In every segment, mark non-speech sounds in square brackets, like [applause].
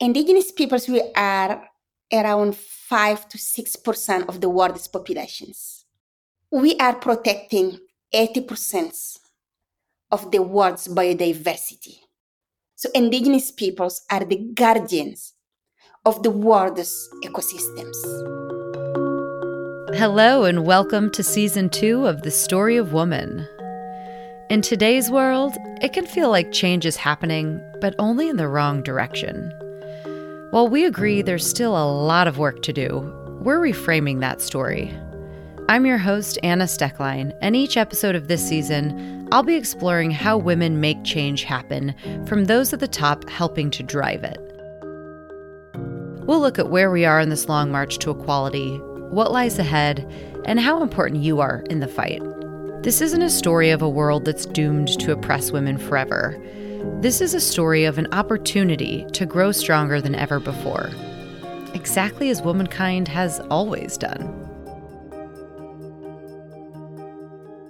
indigenous peoples, we are around 5 to 6% of the world's populations. We are protecting 80% of the world's biodiversity. So indigenous peoples are the guardians of the world's ecosystems. Hello, and welcome to season two of The Story of Woman. In today's world, it can feel like change is happening, but only in the wrong direction. While we agree there's still a lot of work to do, we're reframing that story. I'm your host, Anna Steckline, and each episode of this season, I'll be exploring how women make change happen from those at the top helping to drive it. We'll look at where we are in this long march to equality, what lies ahead, and how important you are in the fight. This isn't a story of a world that's doomed to oppress women forever. This is a story of an opportunity to grow stronger than ever before, exactly as womankind has always done.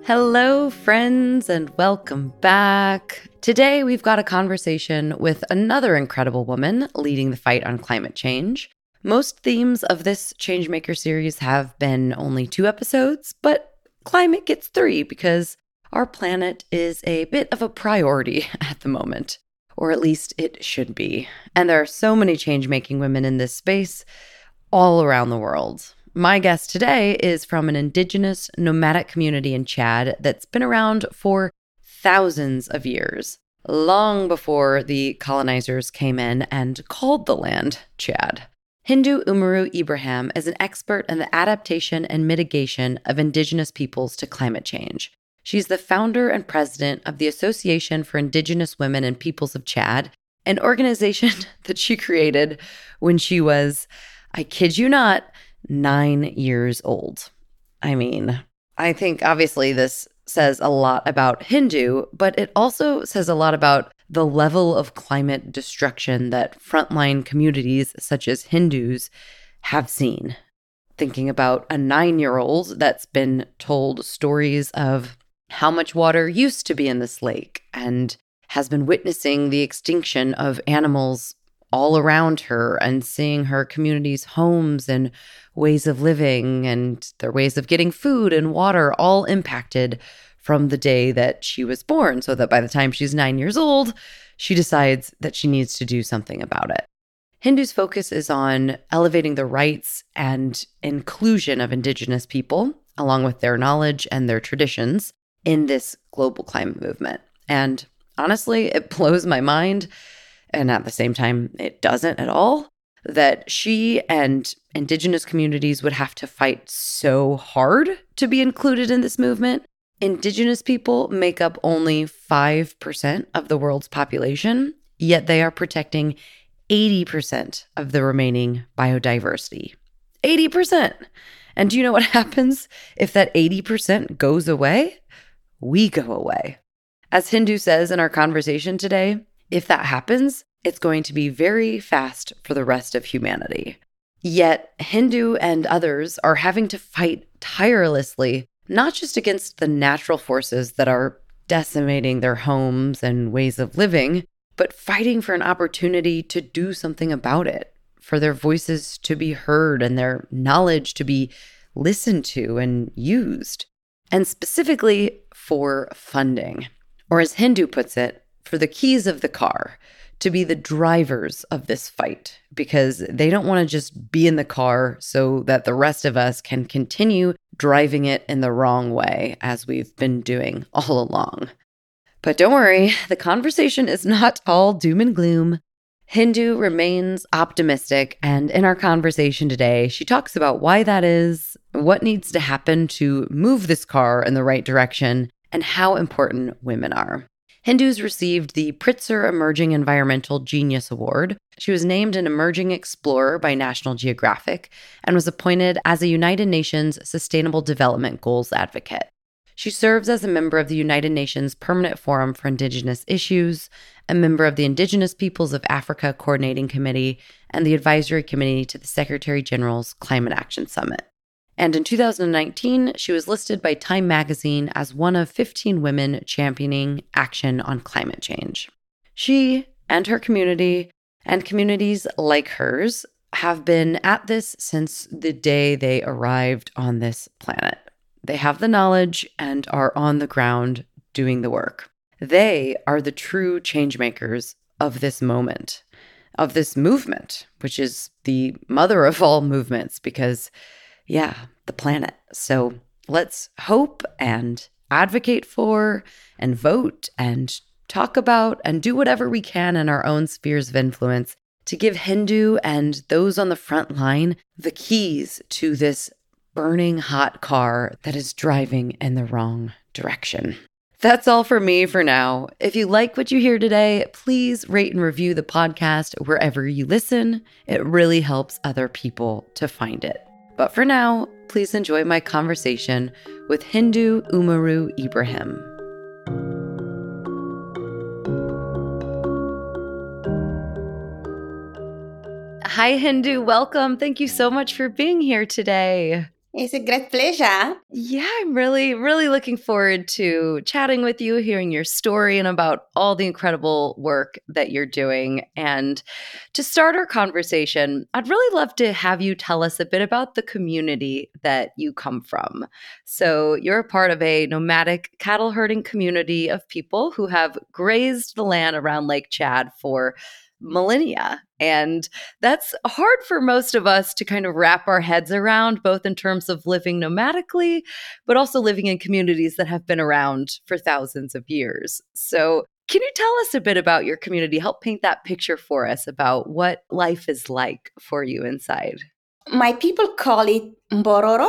Hello, friends, and welcome back. Today, we've got a conversation with another incredible woman leading the fight on climate change. Most themes of this Changemaker series have been only two episodes, but climate gets three because our planet is a bit of a priority [laughs] at the moment, or at least it should be. And there are so many change making women in this space all around the world. My guest today is from an indigenous nomadic community in Chad that's been around for thousands of years, long before the colonizers came in and called the land Chad. Hindou Oumarou Ibrahim is an expert in the adaptation and mitigation of indigenous peoples to climate change. She's the founder and president of the Association for Indigenous Women and Peoples of Chad, an organization [laughs] that she created when she was, I kid you not, nine years old. I mean, I think obviously this says a lot about Hindou, but it also says a lot about the level of climate destruction that frontline communities such as Hindou's have seen. Thinking about a nine year old that's been told stories of how much water used to be in this lake and has been witnessing the extinction of animals all around her and seeing her community's homes and ways of living and their ways of getting food and water all impacted from the day that she was born. So that by the time she's nine years old, she decides that she needs to do something about it. Hindou's focus is on elevating the rights and inclusion of Indigenous people, along with their knowledge and their traditions, in this global climate movement. And honestly, it [laughs] blows my mind. And at the same time, it doesn't at all that she and Indigenous communities would have to fight so hard to be included in this movement. Indigenous people make up only 5% of the world's population, yet they are protecting 80% of the remaining biodiversity. 80%. And do you know what [laughs] happens if that 80% goes away? We go away. As Hindou says in our conversation today, if that happens, it's going to be very fast for the rest of humanity. Yet, Hindou and others are having to fight tirelessly, not just against the natural forces that are decimating their homes and ways of living, but fighting for an opportunity to do something about it, for their voices to be heard and their knowledge to be listened to and used and specifically for funding, or as Hindou puts it, for the keys of the car to be the drivers of this fight because they don't want to just be in the car so that the rest of us can continue driving it in the wrong way as we've been doing all along. But don't worry, the conversation is not all doom and gloom. Hindou remains optimistic, and in our conversation today, she talks about why that is, what needs to happen to move this car in the right direction, and how important women are. Hindou's received the Pritzker Emerging Environmental Genius Award. She was named an Emerging Explorer by National Geographic and was appointed as a United Nations Sustainable Development Goals advocate. She serves as a member of the United Nations Permanent Forum for Indigenous Issues, a member of the Indigenous Peoples of Africa Coordinating Committee, and the Advisory Committee to the Secretary General's Climate Action Summit. And in 2019, she was listed by Time magazine as one of 15 women championing action on climate change. She and her community And communities like hers have been at this since the day they arrived on this planet. They have the knowledge and are on the ground doing the work. They are the true changemakers of this moment, of this movement, which is the mother of all movements, because, yeah, the planet. So let's hope and advocate for and vote and talk about and do whatever we can in our own spheres of influence to give Hindou and those on the front line the keys to this burning hot car that is driving in the wrong direction. That's all for me for now. If you like what you hear today, please rate and review the podcast wherever you listen. It really helps other people to find it. But for now, please enjoy my conversation with Hindou Oumarou Ibrahim. Hi, Hindou. Welcome. Thank you so much for being here today. It's a great pleasure. Yeah, I'm really, really looking forward to chatting with you, hearing your story, and about all the incredible work that you're doing. And to start our conversation, I'd really love to have you tell us a bit about the community that you come from. So, you're a part of a nomadic cattle herding community of people who have grazed the land around Lake Chad for millennia. And that's hard for most of us to kind of wrap our heads around, both in terms of living nomadically, but also living in communities that have been around for thousands of years. So, can you tell us a bit about your community? Help paint that picture for us about what life is like for you inside. My people call it Mbororo,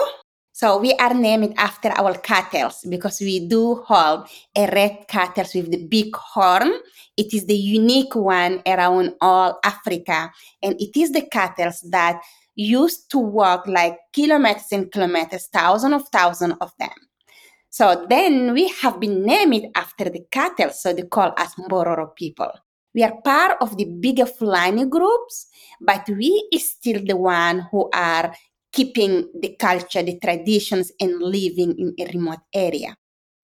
so we are named after our cattle because we do hold a red cattle with the big horn. It is the unique one around all Africa. And it is the cattle that used to walk like kilometers and kilometers, thousands of thousands of them. So then we have been named after the cattle, so they call us Mbororo people. We are part of the bigger Fulani groups, but we is still the one who are keeping the culture, the traditions, and living in a remote area.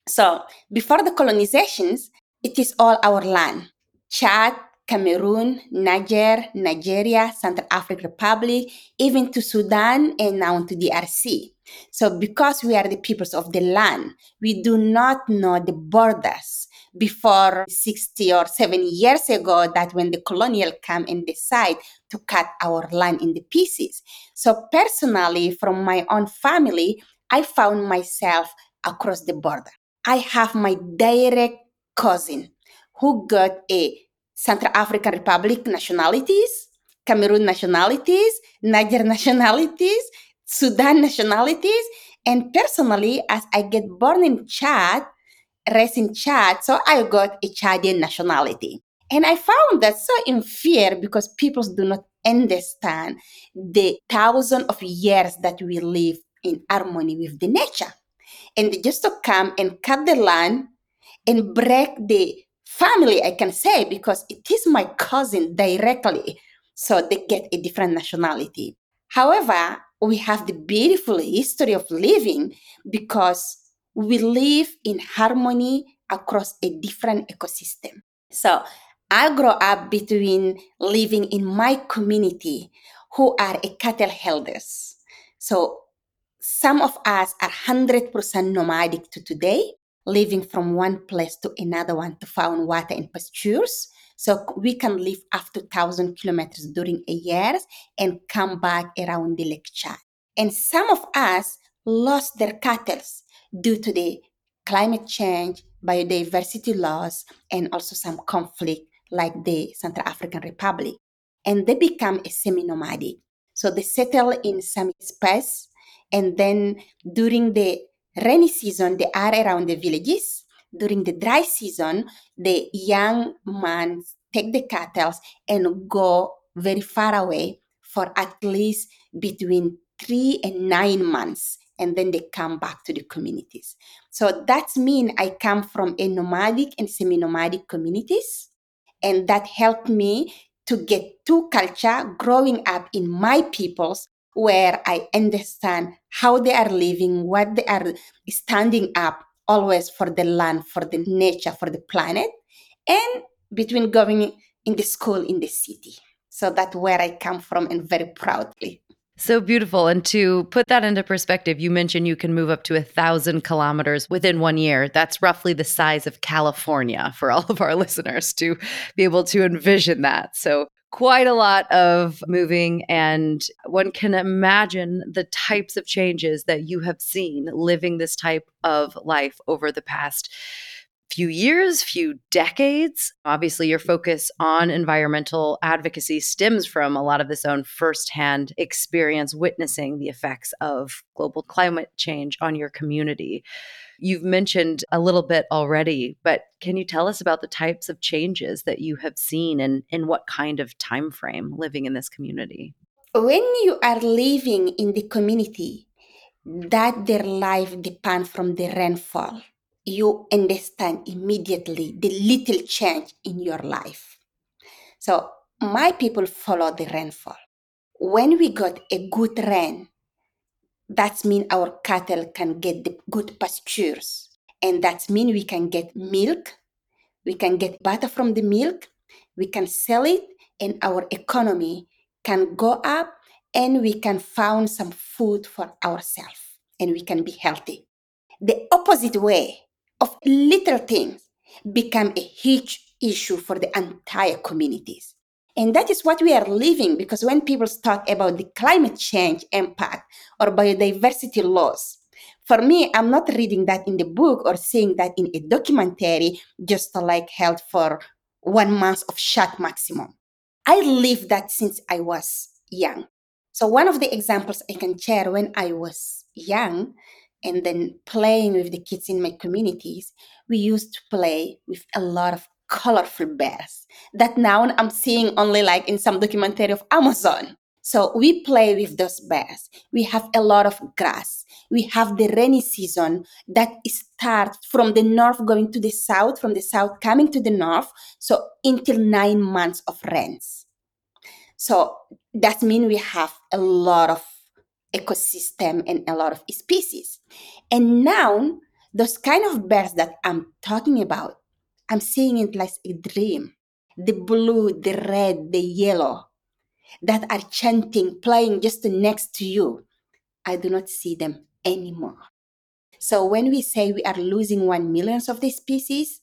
So before the colonizations, it is all our land. Chad, Cameroon, Niger, Nigeria, Central African Republic, even to Sudan and now to DRC. So because we are the peoples of the land, we do not know the borders before 60 or 70 years ago that when the colonial come and decide to cut our land in the pieces. So personally, from my own family, I found myself across the border. I have my direct cousin who got a Central African Republic nationalities, Cameroon nationalities, Niger [laughs] nationalities, Sudan nationalities, and personally, as I get born in Chad, raised in Chad, so I got a Chadian nationality. And I found that so in fear because people do not understand the thousand of years that we live in harmony with the nature. And they just to come and cut the land and break the family, I can say, because it is my cousin directly. So they get a different nationality. However, we have the beautiful history of living because we live in harmony across a different ecosystem. So I grow up between living in my community who are a cattle herders. So some of us are 100% nomadic to today, living from one place to another one to find water and pastures. So we can live up to 1,000 kilometers during a year and come back around the Lake. And some of us lost their cattle due to the climate change, biodiversity loss, and also some conflict like the Central African Republic. And they become a semi-nomadic. So they settle in some space, and then during the rainy season, they are around the villages. During the dry season, the young man take the cattle and go very far away for at least between three and nine months and then they come back to the communities. So that's mean I come from a nomadic and semi-nomadic communities and that helped me to get to culture growing up in my peoples where I understand how they are living, what they are standing up always for the land, for the nature, for the planet, and between going in the school in the city. So that's where I come from and very proudly. So beautiful. And to put that into perspective, you mentioned you can move up to a thousand kilometers within one year. That's roughly the size of California for all of our listeners to be able to envision that. So quite a lot of moving and one can imagine the types of changes that you have seen living this type of life over the past few years, few decades. Obviously, your focus on environmental advocacy stems from a lot of this own firsthand experience witnessing the effects of global climate change on your community. You've mentioned a little bit already, but can you tell us about the types of changes that you have seen and in what kind of time frame living in this community? When you are living in the community, that their life depends from the rainfall you understand immediately the little change in your life. So my people follow the rainfall. When we got a good rain, that means our cattle can get the good pastures. And that means we can get milk, we can get butter from the milk, we can sell it, and our economy can go up and we can find some food for ourselves and we can be healthy. The opposite way, little things become a huge issue for the entire communities. And that is what we are living because when people talk about the climate change impact or biodiversity loss, for me, I'm not reading that in the book or seeing that in a documentary just like held for one month of shot maximum. I lived that since I was young. So one of the examples I can share when I was young, and then playing with the kids in my communities, we used to play with a lot of colorful bears that now I'm seeing only like in some documentary of Amazon. So we play with those bears. We have a lot of grass. We have the rainy season that starts from the north going to the south, from the south coming to the north. So until nine months of rains. So that means we have a lot of ecosystem and a lot of species. And now, those kind of birds that I'm talking about, I'm seeing it like a dream. The blue, the red, the yellow that are chanting, playing just next to you. I do not see them anymore. So when we say we are losing one millions of these species,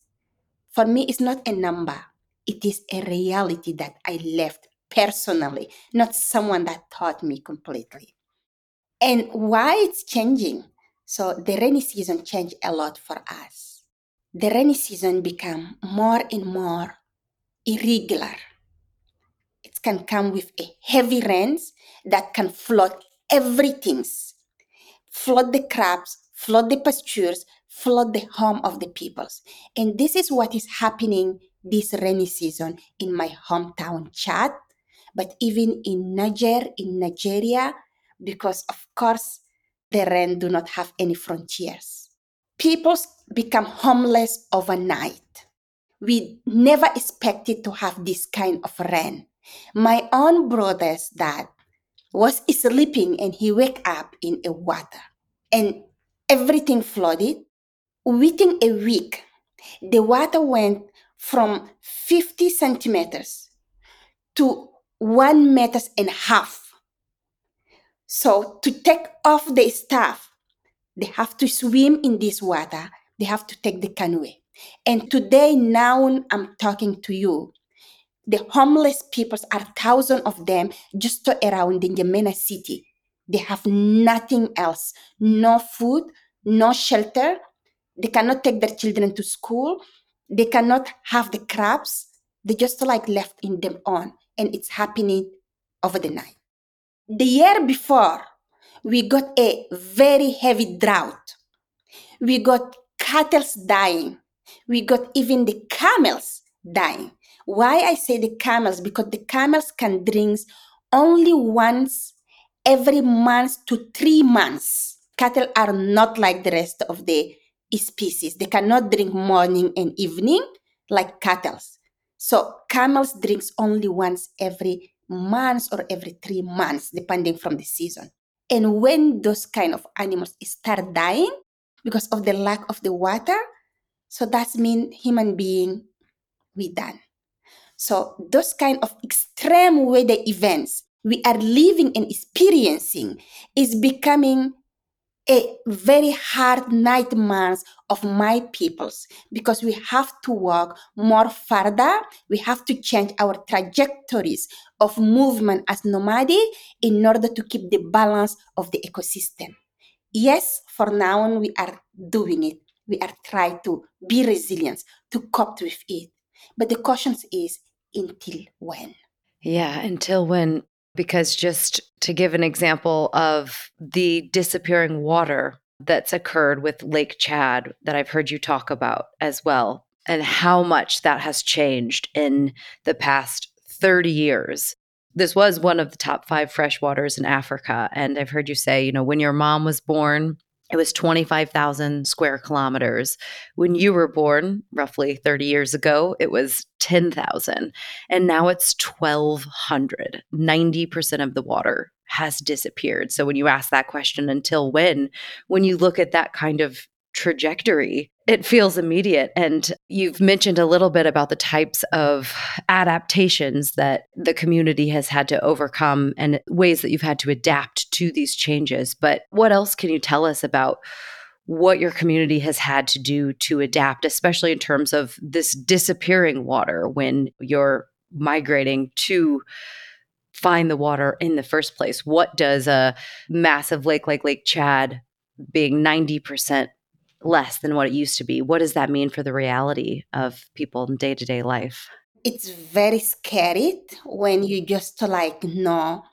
for me it's not a number. It is a reality that I left personally, not someone that taught me completely and why it's changing. So the rainy season changed a lot for us. The rainy season become more and more irregular. It can come with a heavy rains that can flood everything, flood the crops, flood the pastures, flood the home of the peoples. And this is what is happening this rainy season in my hometown, Chad, but even in Niger, in Nigeria, because of course the rain do not have any frontiers. People become homeless overnight. We never expected to have this kind of rain. My own brother's dad was sleeping and he wake up in a water and everything flooded. Within a week, the water went from 50 centimeters to one meters and a half so to take off the stuff, they have to swim in this water. They have to take the canoe. And today, now I'm talking to you, the homeless people are thousands of them just around in N'Djamena city. They have nothing else, no food, no shelter. They cannot take their children to school. They cannot have the crabs. They just like left in them on, and it's happening over the night. The year before, we got a very heavy drought. We got cattle dying. We got even the camels dying. Why I say the camels? Because the camels can drink only once every month to three months. Cattle are not like the rest of the species. They cannot drink morning and evening like cattle. So camels drinks only once every months or every three months, depending from the season. And when those kind of animals start dying because of the lack of the water, so that means human being we done. So those kind of extreme weather events we are living and experiencing is becoming a very hard nightmares of my peoples because we have to walk more further. We have to change our trajectories of movement as nomadic in order to keep the balance of the ecosystem. Yes, for now on, we are doing it. We are trying to be resilient, to cope with it. But the question is until when? Yeah, until when because just to give an example of the disappearing water that's occurred with Lake Chad that I've heard you talk about as well, and how much that has changed in the past 30 years. This was one of the top five freshwaters in Africa. And I've heard you say, you know, when your mom was born, it was 25,000 square kilometers. When you were born, roughly 30 years ago, it was 10,000. And now it's 1,200. 90% of the water has disappeared. So when you ask that question, until when? When you look at that kind of trajectory, it feels immediate. And you've mentioned a little bit about the types of adaptations that the community has had to overcome and ways that you've had to adapt to these changes. But what else can you tell us about? What your community has had to do to adapt, especially in terms of this disappearing water when you're migrating to find the water in the first place. What does a massive lake like Lake Chad being 90% less than what it used to be. What does that mean for the reality of people in day to day life? It's very scary when you just like know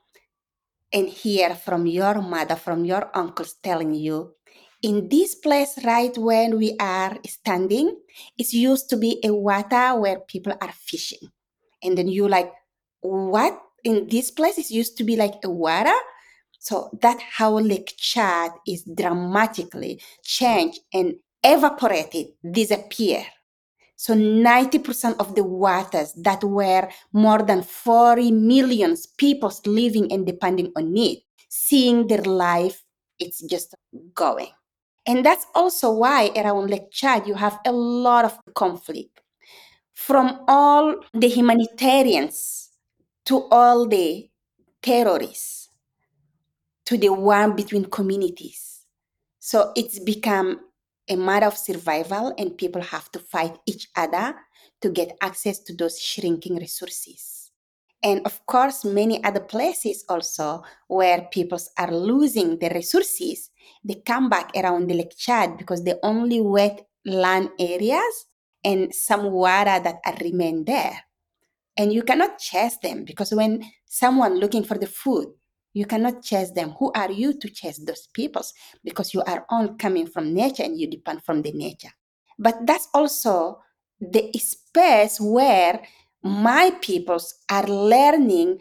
and hear from your mother, from your uncles telling you, in this place right where we are standing, it used to be a water where people are fishing. And then you like, what? In this place, it used to be like a water so that how Lake Chad is dramatically changed and evaporated, disappear. So 90% of the waters that were more than 40 million people living and depending on it, seeing their life, it's just going. And that's also why around Lake Chad you have a lot of conflict. From all the humanitarians to all the terrorists to the war between communities. So it's become a matter of survival, and people have to fight each other to get access to those shrinking resources. And of course, many other places also where people are losing the resources, they come back around the Lake Chad because the only wet land areas and some water that are remain there. And you cannot chase them because when someone looking for the food you cannot chase them. Who are you to chase those peoples? Because you are all coming from nature and you depend from the nature. But that's also the space where my peoples are learning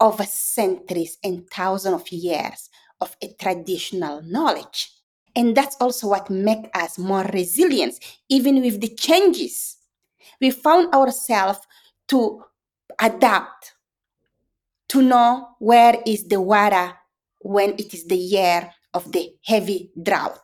over centuries and thousands of years of a traditional knowledge. And that's also what makes us more resilient, even with the changes. We found ourselves to adapt to know where is the water when it is the year of the heavy drought,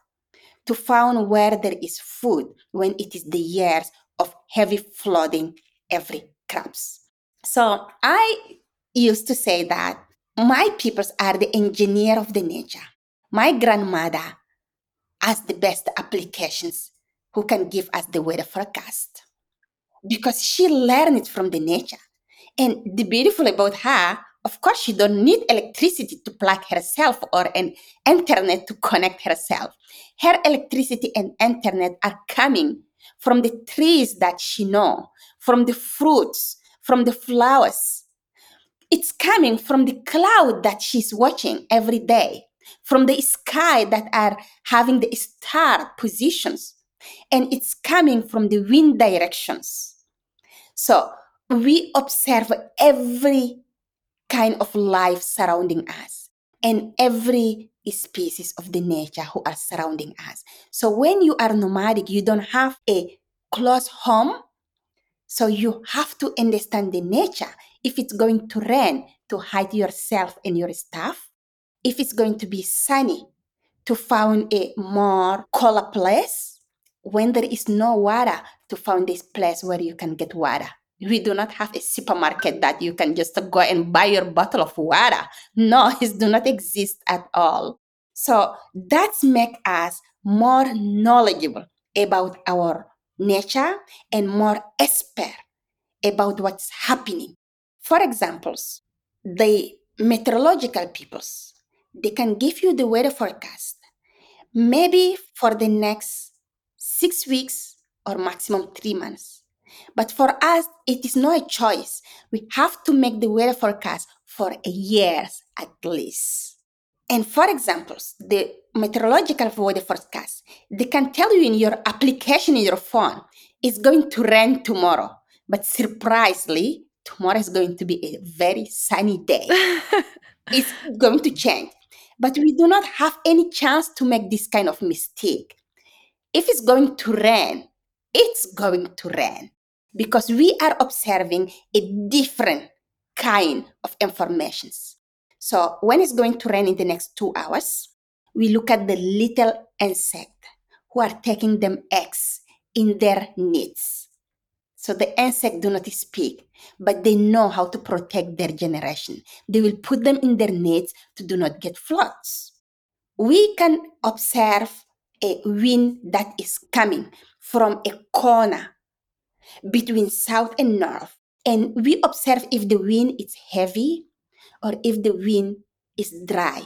to find where there is food when it is the years of heavy flooding every crops. So I used to say that my peoples are the engineer of the nature. My grandmother has the best applications who can give us the weather forecast because she learned it from the nature. And the beautiful about her, of course she don't need electricity to plug herself or an internet to connect herself. Her electricity and internet are coming from the trees that she know from the fruits from the flowers. It's coming from the cloud that she's watching every day from the sky that are having the star positions and it's coming from the wind directions. So we observe every kind of life surrounding us and every species of the nature who are surrounding us. So when you are nomadic, you don't have a close home. So you have to understand the nature. If it's going to rain, to hide yourself and your stuff. If it's going to be sunny, to find a more cooler place. When there is no water, to find this place where you can get water. We do not have a supermarket that you can just go and buy your bottle of water. No, [laughs] it do not exist at all. So that's make us more knowledgeable about our nature and more expert about what's happening. For examples, the meteorological peoples, they can give you the weather forecast maybe for the next six weeks or maximum three months. But for us, it is not a choice. We have to make the weather forecast for a year at least. And for examples, the meteorological weather forecast, they can tell you in your application in your phone, it's going to rain tomorrow. But surprisingly, tomorrow is going to be a very sunny day. [laughs] it's going to change. But we do not have any chance to make this kind of mistake. If it's going to rain, it's going to rain because we are observing a different kind of informations. So when it's going to rain in the next two hours, we look at the little insect who are taking them eggs in their needs. So the insect do not speak, but they know how to protect their generation. They will put them in their nets to do not get floods. We can observe a wind that is coming from a corner between south and north. And we observe if the wind is heavy or if the wind is dry.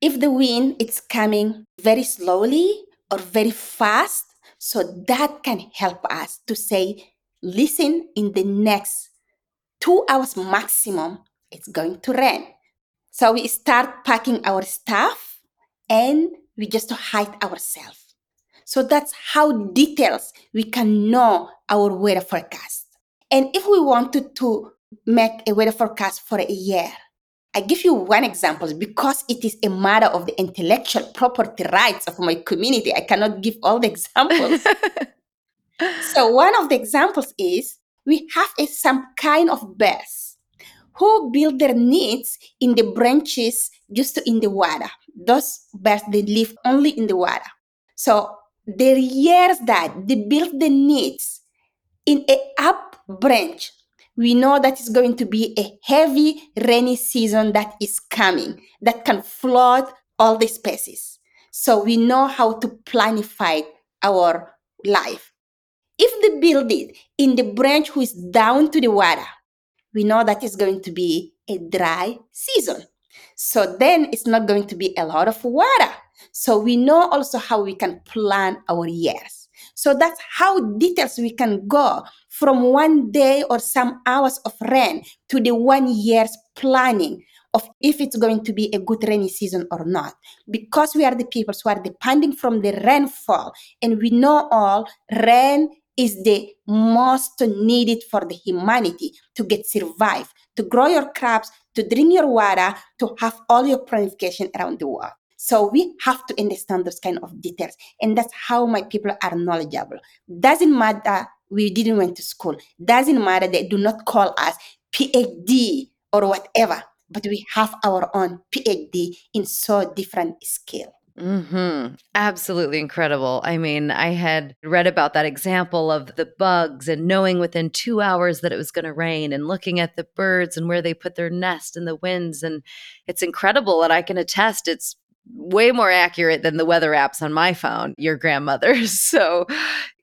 If the wind is coming very slowly or very fast, so that can help us to say, listen, in the next two hours maximum, it's going to rain. So we start packing our stuff and we just hide ourselves. So that's how details we can know our weather forecast. And if we wanted to make a weather forecast for a year, I give you one example because it is a matter of the intellectual property rights of my community. I cannot give all the examples. [laughs] so one of the examples is we have a, some kind of birds who build their nests in the branches just in the water. Those birds they live only in the water. So the years that they build the needs in a up branch we know that it's going to be a heavy rainy season that is coming that can flood all the spaces. So we know how to planify our life. If they build it in the branch who is down to the water we know that it's going to be a dry season. So then it's not going to be a lot of water so we know also how we can plan our years. So that's how details we can go from one day or some hours of rain to the one year's planning of if it's going to be a good rainy season or not. Because we are the people who are depending from the rainfall, and we know all rain is the most needed for the humanity to get survive, to grow your crops, to drink your water, to have all your planification around the world. So we have to understand those kind of details. And that's how my people are knowledgeable. Doesn't matter we didn't went to school. Doesn't matter they do not call us PhD or whatever, but we have our own PhD in so different skill. Hmm. Absolutely incredible. I mean, I had read about that example of the bugs and knowing within two hours that it was going to rain, and looking at the birds and where they put their nest and the winds, and it's incredible. And I can attest, it's way more accurate than the weather apps on my phone, your grandmother's. [laughs] So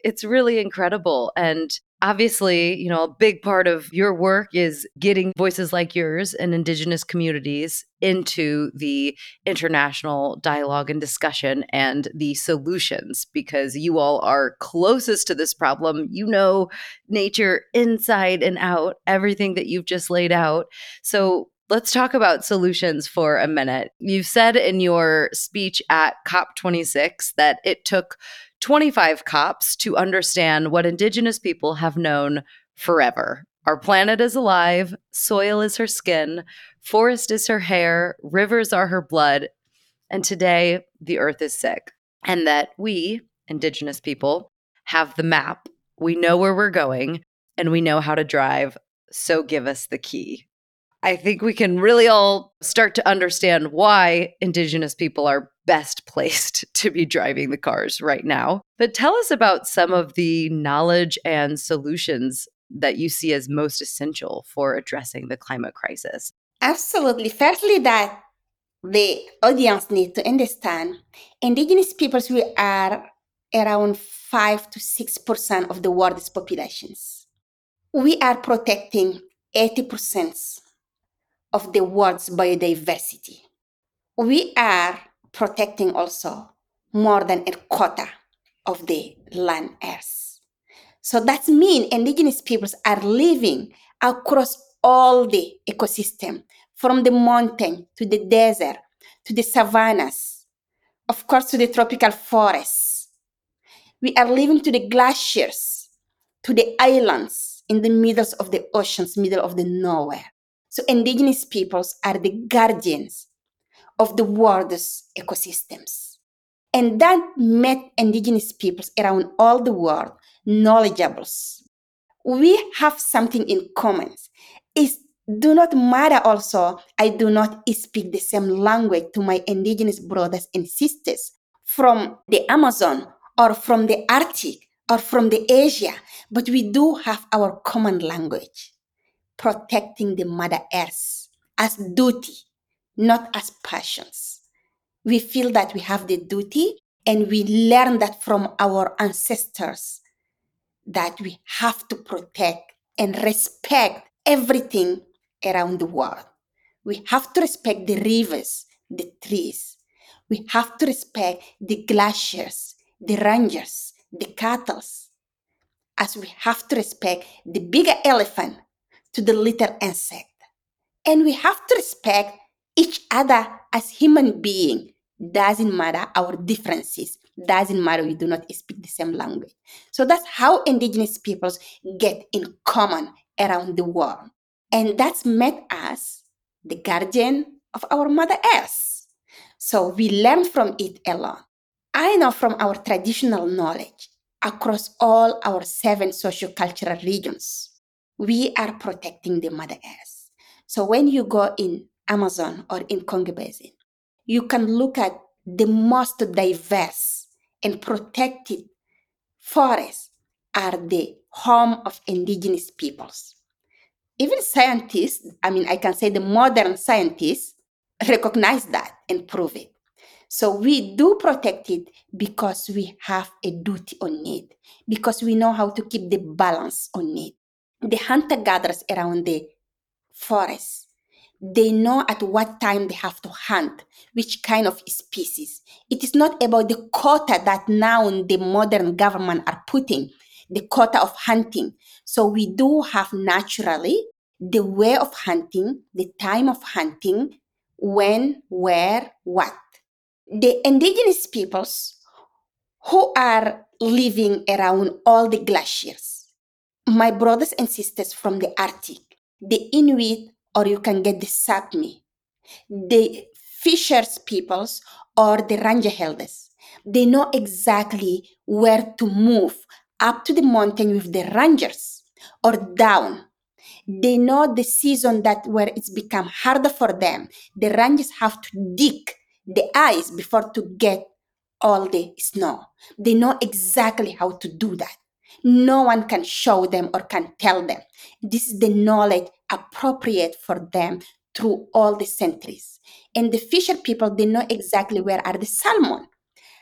it's really incredible. And obviously, you know, a big part of your work is getting voices like yours and Indigenous communities into the international dialogue and discussion and the solutions because you all are closest to this problem. You know nature inside and out, everything that you've just laid out. So, Let's talk about solutions for a minute. You've said in your speech at COP26 that it took 25 COPs to understand what Indigenous people have known forever. Our planet is alive, soil is her skin, forest is her hair, rivers are her blood, and today the earth is sick. And that we, Indigenous people, have the map. We know where we're going and we know how to drive. So give us the key. I think we can really all start to understand why Indigenous people are best [laughs] placed to be driving the cars right now. But tell us about some of the knowledge and solutions that you see as most essential for addressing the climate crisis? Absolutely. Firstly, that the audience need to understand indigenous peoples we are around 5 to 6% of the world's populations. We are protecting 80% of the world's biodiversity. We are protecting also more than a quarter of the land earth. So that means indigenous peoples are living across all the ecosystem, from the mountain to the desert to the savannas, of course to the tropical forests. We are living to the glaciers, to the islands in the middle of the oceans, middle of the nowhere. So indigenous peoples are the guardians of the world's ecosystems. And that made indigenous peoples around all the world knowledgeable. We have something in common. It do not matter also, I do not speak the same language to my indigenous brothers and sisters from the Amazon or from the Arctic or from the Asia, but we do have our common language, protecting the Mother Earth as duty not as passions. We feel that we have the duty and we learn that from our ancestors that we have to protect and respect everything around the world. We have to respect the rivers, the trees. We have to respect the glaciers, the ranges, the cattle, as we have to respect the bigger elephant to the little insect. And we have to respect each other as human being. Doesn't matter our differences. Doesn't matter we do not speak the same language. So that's how indigenous peoples get in common around the world. And that's made us the guardian of our mother earth. So we learn from it a lot. I know from our traditional knowledge across all our seven socio-cultural regions we are protecting the mother earth so when you go in Amazon or in Congo Basin, you can look at the most diverse and protected forests are the home of indigenous peoples. Even scientists, I mean, I can say the modern scientists recognize that and prove it. So we do protect it because we have a duty on it, because we know how to keep the balance on it. The hunter gatherers around the forest they know at what time they have to hunt, which kind of species. It is not about the quota that now the modern government are putting, the quota of hunting. So we do have naturally the way of hunting, the time of hunting, when, where, what. The indigenous peoples who are living around all the glaciers, my brothers and sisters from the Arctic, the Inuit or you can get the Sapmi, the fishers peoples or the ranger elders. They know exactly where to move up to the mountain with the rangers or down. They know the season that where it's become harder for them. The rangers have to dig the ice before to get all the snow. They know exactly how to do that. No one can show them or can tell them. This is the knowledge appropriate for them through all the centuries. And the fisher people, they know exactly where are the salmon,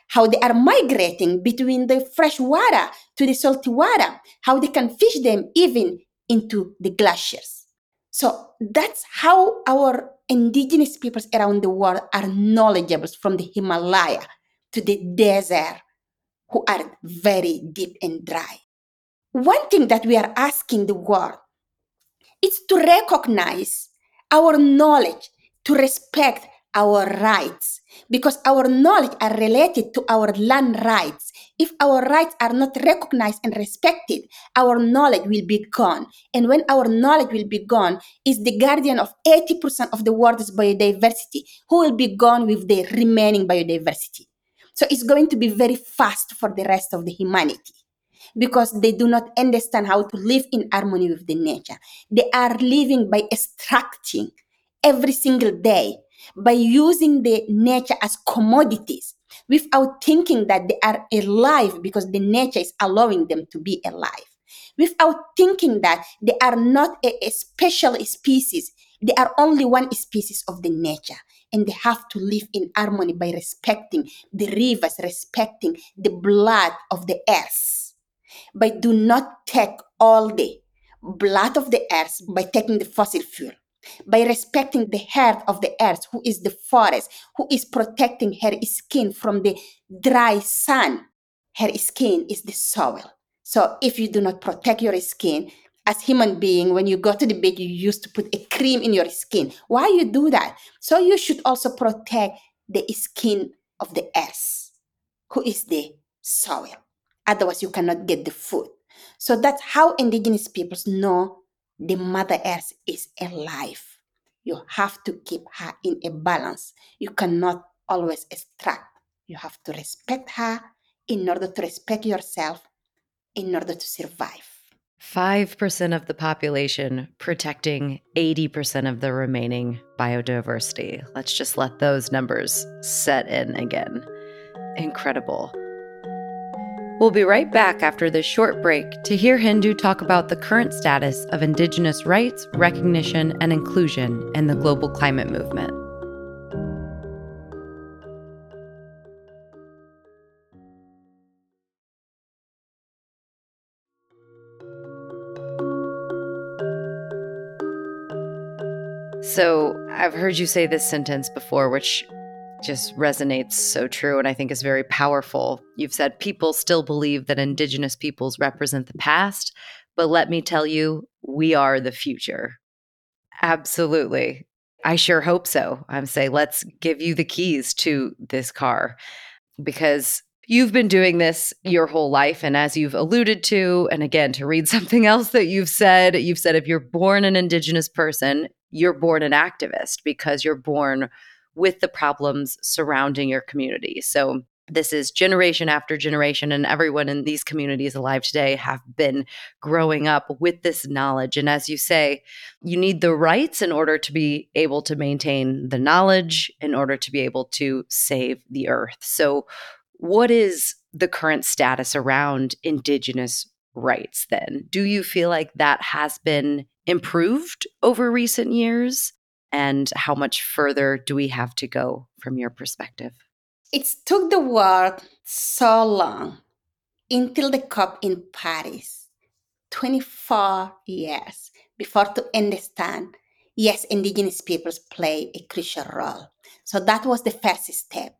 how they are migrating between the fresh water to the salty water, how they can fish them even into the glaciers. So that's how our indigenous peoples around the world are knowledgeable from the Himalaya to the desert, who are very deep and dry. One thing that we are asking the world is to recognize our knowledge, to respect our rights, because our knowledge are related to our land rights. If our rights are not recognized and respected, our knowledge will be gone. And when our knowledge will be gone, is the guardian of 80% of the world's biodiversity, who will be gone with the remaining biodiversity. So it's going to be very fast for the rest of the humanity because they do not understand how to live in harmony with the nature. They are living by extracting every single day, by using the nature as commodities without thinking that they are alive because the nature is allowing them to be alive. without thinking that they are not a, a special species. They are only one species of the nature and they have to live in harmony by respecting the rivers, respecting the blood of the earth. But do not take all the blood of the earth by taking the fossil fuel. By respecting the heart of the earth, who is the forest, who is protecting her skin from the dry sun. Her skin is the soil. So if you do not protect your skin, as human being when you go to the beach you used to put a cream in your skin why you do that so you should also protect the skin of the earth who is the soil otherwise you cannot get the food so that's how indigenous peoples know the mother earth is alive you have to keep her in a balance you cannot always extract you have to respect her in order to respect yourself in order to survive 5% of the population protecting 80% of the remaining biodiversity. Let's just let those numbers set in again. Incredible. We'll be right back after this short break to hear Hindou talk about the current status of Indigenous rights, recognition, and inclusion in the global climate movement. So I've heard you say this sentence before, which just resonates so true and I think is very powerful. You've said people still believe that Indigenous peoples represent the past, but let me tell you, we are the future. Absolutely. I sure hope so. I'm saying, let's give you the keys to this car because you've been doing this your whole life. And as you've alluded to, and again, to read [laughs] something else that you've said, you've said if you're born an Indigenous person, you're born an activist because you're born with the problems surrounding your community. So this is generation after generation and everyone in these communities alive today have been growing up with this knowledge and as you say you need the rights in order to be able to maintain the knowledge in order to be able to save the earth so what is the current status around indigenous rights then do you feel like that has been improved over recent years? And how much further do we have to go from your perspective? It took the world so long until the COP in Paris, 24 years before to understand, yes, indigenous peoples play a crucial role. So that was the first step.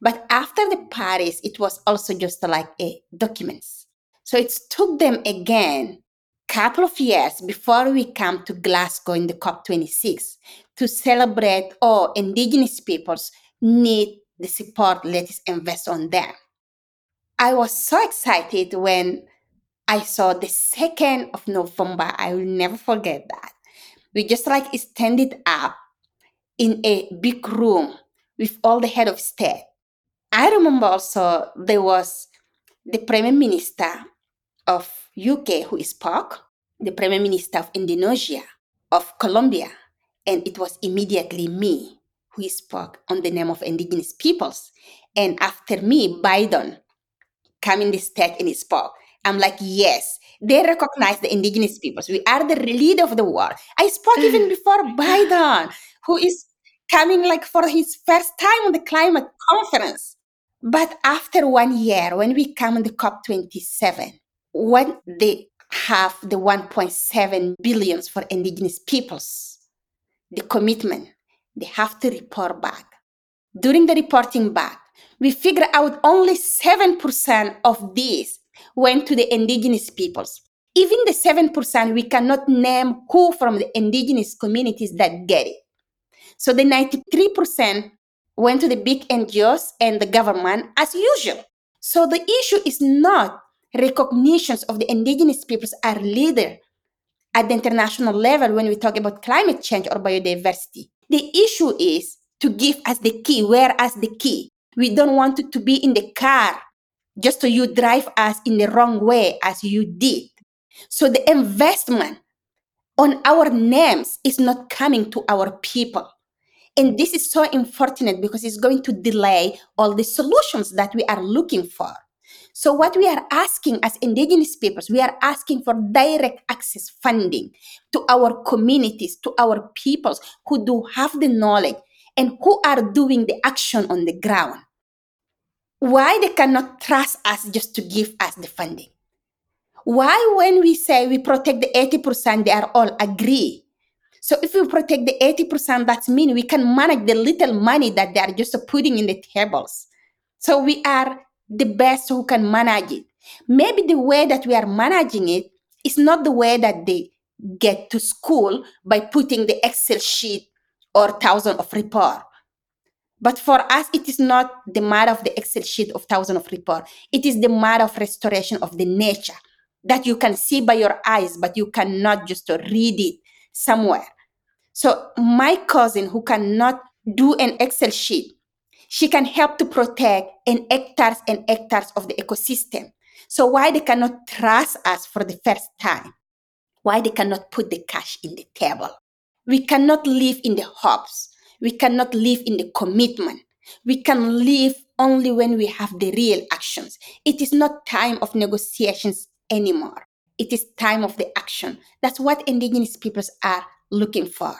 But after the Paris, it was also just like a documents. So it took them again couple of years before we come to Glasgow in the COP26 to celebrate all indigenous peoples need the support, let us invest on them. I was so excited when I saw the 2nd of November. I will never forget that. We just like standing up in a big room with all the head of state. I remember also there was the Prime Minister of UK who spoke, the Prime Minister of Indonesia, of Colombia, and it was immediately me who spoke on the name of indigenous peoples. And after me, Biden came in the stage and he spoke. I'm like, yes, they recognize the indigenous peoples. We are the leader of the world. I spoke even mm. before Biden, who is coming like for his first time on the climate conference. But after one year, when we come on the COP27, when they have the 1.7 billions for indigenous peoples, the commitment, they have to report back. During the reporting back, we figure out only 7% of these went to the indigenous peoples. Even the 7%, we cannot name who from the indigenous communities that get it. So the 93% went to the big NGOs and the government as usual. So the issue is not recognitions of the indigenous peoples are leader at the international level when we talk about climate change or biodiversity. The issue is to give us the key, where us the key. We don't want it to be in the car just so you drive us in the wrong way as you did. So the investment on our names is not coming to our people. And this is so unfortunate because it's going to delay all the solutions that we are looking for. So, what we are asking as indigenous peoples, we are asking for direct access funding to our communities, to our peoples who do have the knowledge and who are doing the action on the ground. Why they cannot trust us just to give us the funding? Why, when we say we protect the 80%, they are all agree? So if we protect the 80%, that means we can manage the little money that they are just putting in the tables. So we are the best who can manage it. Maybe the way that we are managing it is not the way that they get to school by putting the Excel sheet or thousand of report. But for us, it is not the matter of the Excel sheet of thousand of report. It is the matter of restoration of the nature that you can see by your eyes, but you cannot just read it somewhere. So my cousin who cannot do an Excel sheet she can help to protect an hectares and hectares of the ecosystem. So why they cannot trust us for the first time? Why they cannot put the cash in the table? We cannot live in the hopes. We cannot live in the commitment. We can live only when we have the real actions. It is not time of negotiations anymore. It is time of the action. That's what indigenous peoples are looking for.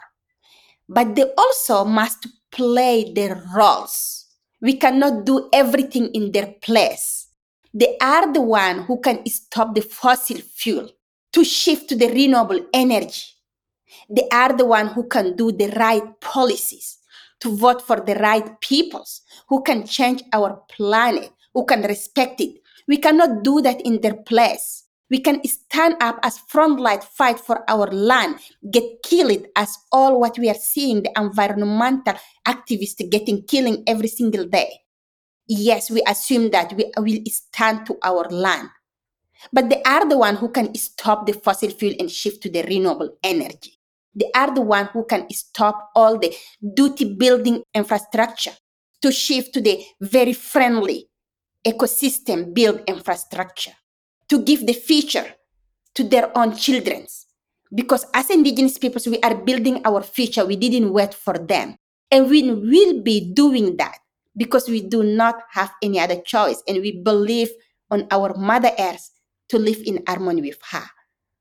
But they also must play their roles we cannot do everything in their place. They are the one who can stop the fossil fuel to shift to the renewable energy. They are the one who can do the right policies to vote for the right peoples who can change our planet, who can respect it. We cannot do that in their place. We can stand up as front frontline fight for our land, get killed as all what we are seeing, the environmental activists getting killing every single day. Yes, we assume that we will stand to our land. But they are the one who can stop the fossil fuel and shift to the renewable energy. They are the one who can stop all the duty building infrastructure to shift to the very friendly ecosystem build infrastructure to give the future to their own children. Because as indigenous peoples, we are building our future. We didn't wait for them. And we will be doing that because we do not have any other choice. And we believe on our Mother Earth to live in harmony with her.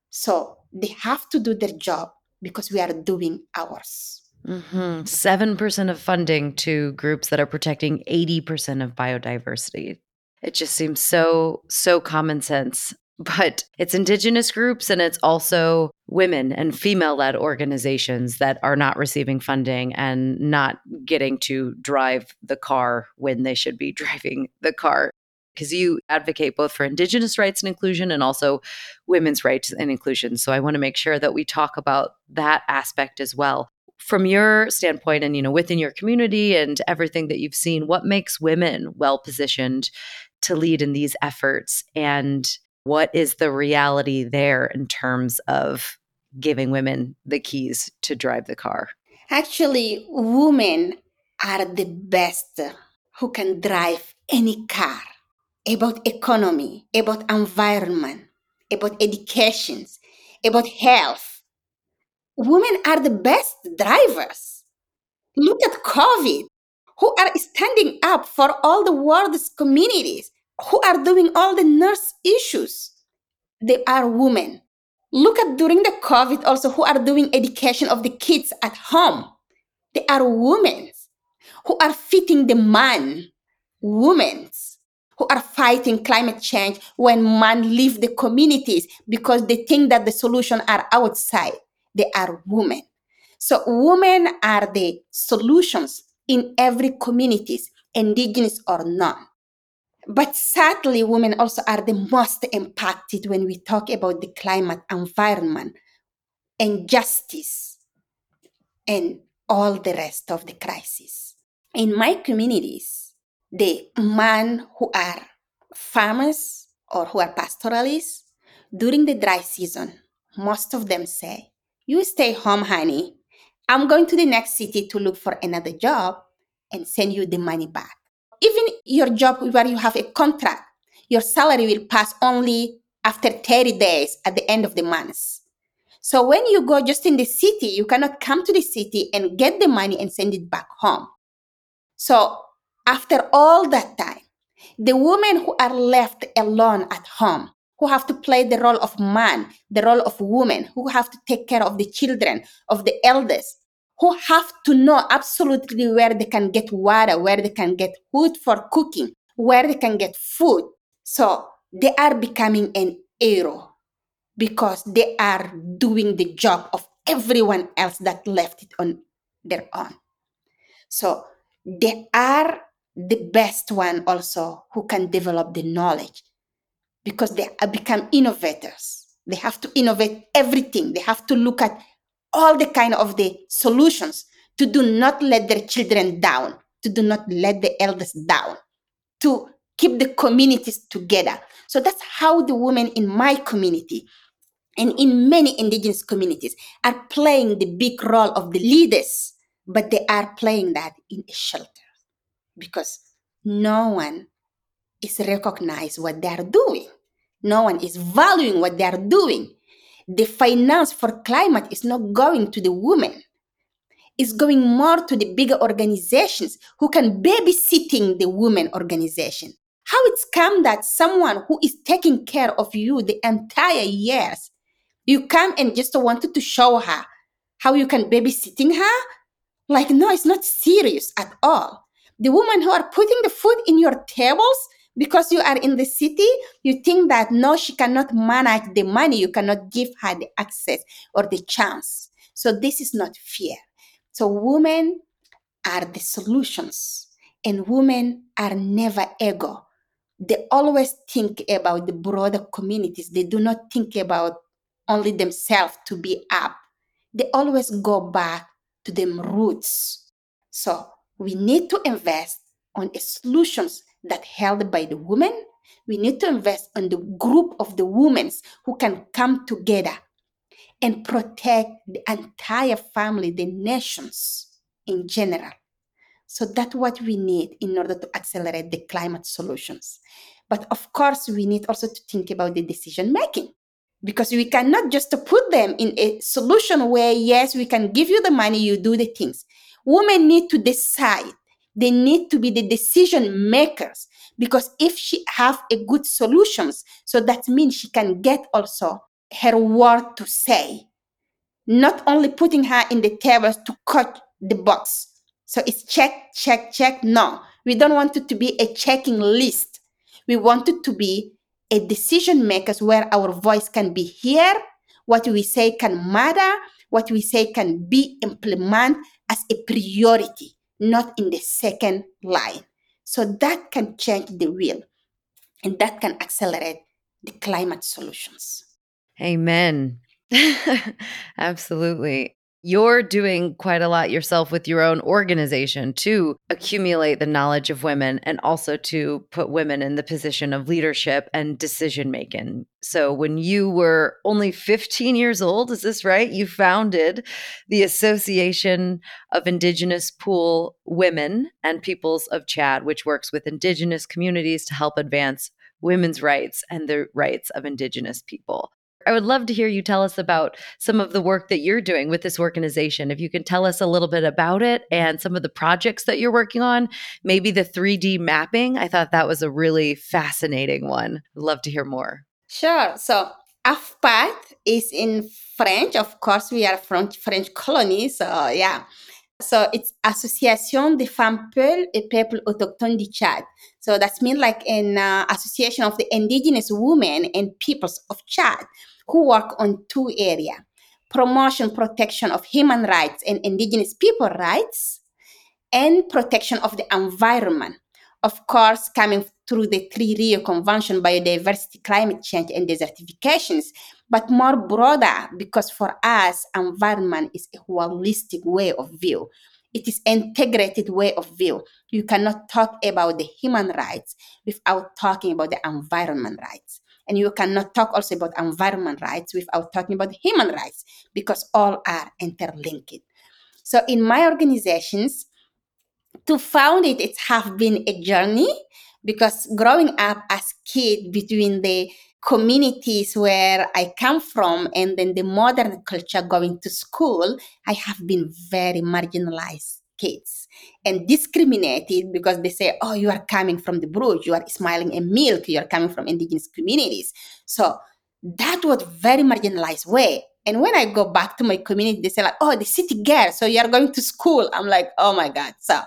So they have to do their job because we are doing ours. Mm-hmm. 7% of funding to groups that are protecting 80% of biodiversity. It just seems so, so common sense. [laughs] But it's indigenous groups and it's also women and female led organizations that are not receiving funding and not getting to drive the car when they should be [laughs] driving the car. Because you advocate both for indigenous rights and inclusion and also women's rights and inclusion. So I want to make sure that we talk about that aspect as well from your standpoint and you know within your community and everything that you've seen what makes women well positioned to lead in these efforts and what is the reality there in terms of giving women the keys to drive the car? Actually women are the best who can drive any car about economy about environment about education about health. Women are the best drivers. Look at covid who are standing up for all the world's communities, who are doing all the nurse issues. They are women. Look at during the COVID also who are doing education of the kids at home. They are women who are fitting the man, women who are fighting climate change when men leave the communities because they think that the solution are outside. They are women. So women are the solutions in every communities, indigenous or not. But sadly, women also are the most impacted when we talk about the climate, environment, and justice, and all the rest of the crisis. In my communities, the men who are farmers or who are pastoralists, during the dry season, most of them say, You stay home, honey. I'm going to the next city to look for another job and send you the money back. Even your job where you have a contract, your salary will pass only after 30 days at the end of the month. So when you go just in the city, you cannot come to the city and get the money and send it back home. So after all that time, The women who are left alone at home, who have to play the role of man, the role of woman, who have to take care of the children, of the elders, who have to know absolutely where they can get water, where they can get wood for cooking, where they can get food. So they are becoming an hero because they are doing the job of everyone else that left it on their own. So they are the best one also who can develop the knowledge because they become innovators. They have to innovate everything. They have to look at all the kind of the solutions to do not let their children down, to do not let the elders down, to keep the communities together. So that's how the women in my community and in many indigenous communities are playing the big role of the leaders, but they are playing that in a shelter because no one is recognized what they are doing. No one is valuing what they are doing. The finance for climate is not going to the women. It's going more to the bigger organizations who can babysitting the women organization. How it's come that someone who is taking care of you the entire years, you come and just wanted to show her how you can babysitting her? Like, no, it's not serious at all. The women who are putting the food in your tables, because you are in the city, you think that no, she cannot manage the money, you cannot give her the access or the chance. So this is not fear. So women are the solutions, and women are never ego. They always think about the broader communities. They do not think about only themselves to be up. They always go back to them roots. So we need to invest on solutions that held by the women. We need to invest on the group of the women who can come together and protect the entire family, the nations in general. So that's what we need in order to accelerate the climate solutions. But of course, we need also to think about the decision making because we cannot just put them in a solution where, yes, we can give you the money, you do the things. Women need to decide. They need to be the decision makers because if she have a good solutions, so that means she can get also her word to say, not only putting her in the tables to cut the box. So it's check, check, check. No, we don't want it to be a checking list. We want it to be a decision makers where our voice can be heard, what we say can matter, what we say can be implemented as a priority, not in the second line. So that can change the wheel and that can accelerate the climate solutions. Amen. [laughs] Absolutely. You're doing quite a lot yourself with your own organization to accumulate the knowledge of women and also to put women in the position of leadership and decision making. So, when you were only 15 years old, is this right? You founded the Association of Indigenous Peul Women and Peoples of Chad, which works with Indigenous communities to help advance women's rights and the rights of Indigenous people. I would love to hear you tell us about some of the work that you're doing with this organization. If you can tell us a little bit about it and some of the projects that you're working on, maybe the 3D mapping. I thought that was a really fascinating one. I'd love to hear more. Sure. So AFPAT is in French. Of course, we are from French colony. So yeah. So it's Association des Femmes Peuls et Peuples Autochtones du Chad. So that's mean like an uh, association of the indigenous women and peoples of Chad who work on two areas promotion protection of human rights and indigenous people rights and protection of the environment of course coming through the three rio convention biodiversity climate change and desertifications but more broader because for us environment is a holistic way of view. It is integrated way of view. You cannot talk about the human rights without talking about the environment rights. And you cannot talk also about environment rights without talking about human rights because all are interlinked. So in my organizations, to found it, it have been a journey because growing up as kid between the communities where I come from and then the modern culture going to school, I have been very marginalized kids and discriminated because they say, oh, you are coming from the Bruges, you are smiling and milk, you are coming from indigenous communities. So that was very marginalized way. And when I go back to my community, they say like, oh, the city girl, so you are going to school. I'm like, oh my God. So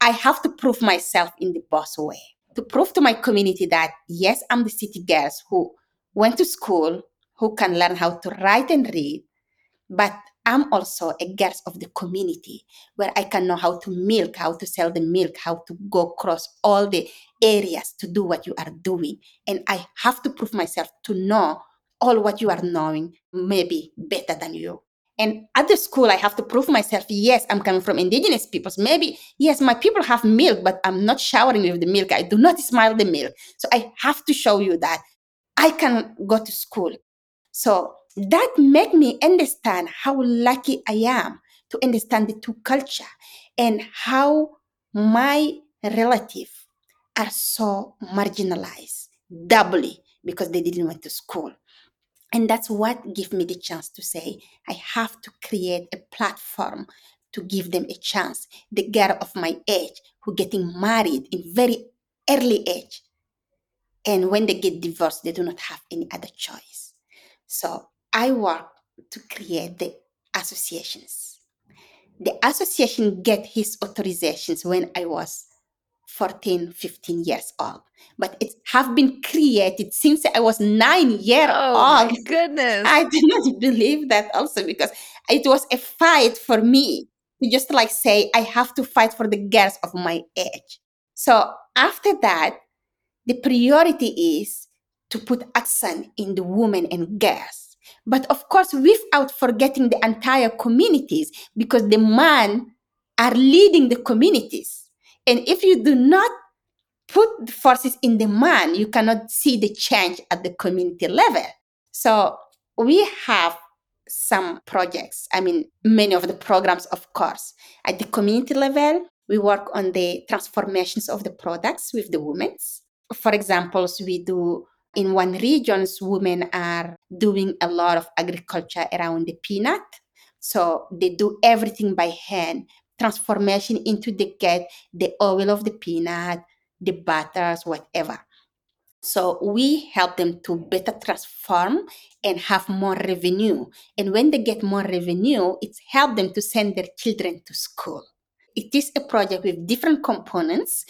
I have to prove myself in the boss way to prove to my community that yes, I'm the city girls who went to school, who can learn how to write and read, but I'm also a girl of the community where I can know how to milk, how to sell the milk, how to go across all the areas to do what you are doing. And I have to prove myself to know all what you are knowing, maybe better than you. And at the school, I have to prove myself. Yes, I'm coming from indigenous peoples. Maybe, yes, my people have milk, but I'm not showering with the milk. I do not smile the milk. So I have to show you that I can go to school. So that make me understand how lucky I am to understand the two culture and how my relative are so marginalized doubly because they didn't went to school and that's what gave me the chance to say i have to create a platform to give them a chance. The girl of my age who getting married in very early age. And when they get divorced they do not have any other choice. So i work to create the associations. The association get his authorizations when i was 14 15 years old. But it have been created since i was nine year Oh old. my goodness. i did not [laughs] believe that also because it was a fight for me to just like say i have to fight for the girls of my age. So after that the priority is to put accent in the women and girls. But of course without forgetting the entire communities because the man are leading the communities and if you do not put the forces in the man, you cannot see the change at the community level. So we have some projects. I mean, many of the programs, of course. At the community level, we work on the transformations of the products with the women. For example, we do in one regions, women are doing a lot of agriculture around the peanut. So they do everything by hand transformation into the get the oil of the peanut, the butters, whatever. So we help them to better transform and have more revenue. And when they get more revenue, it's help them to send their children to school. It is a project with different components,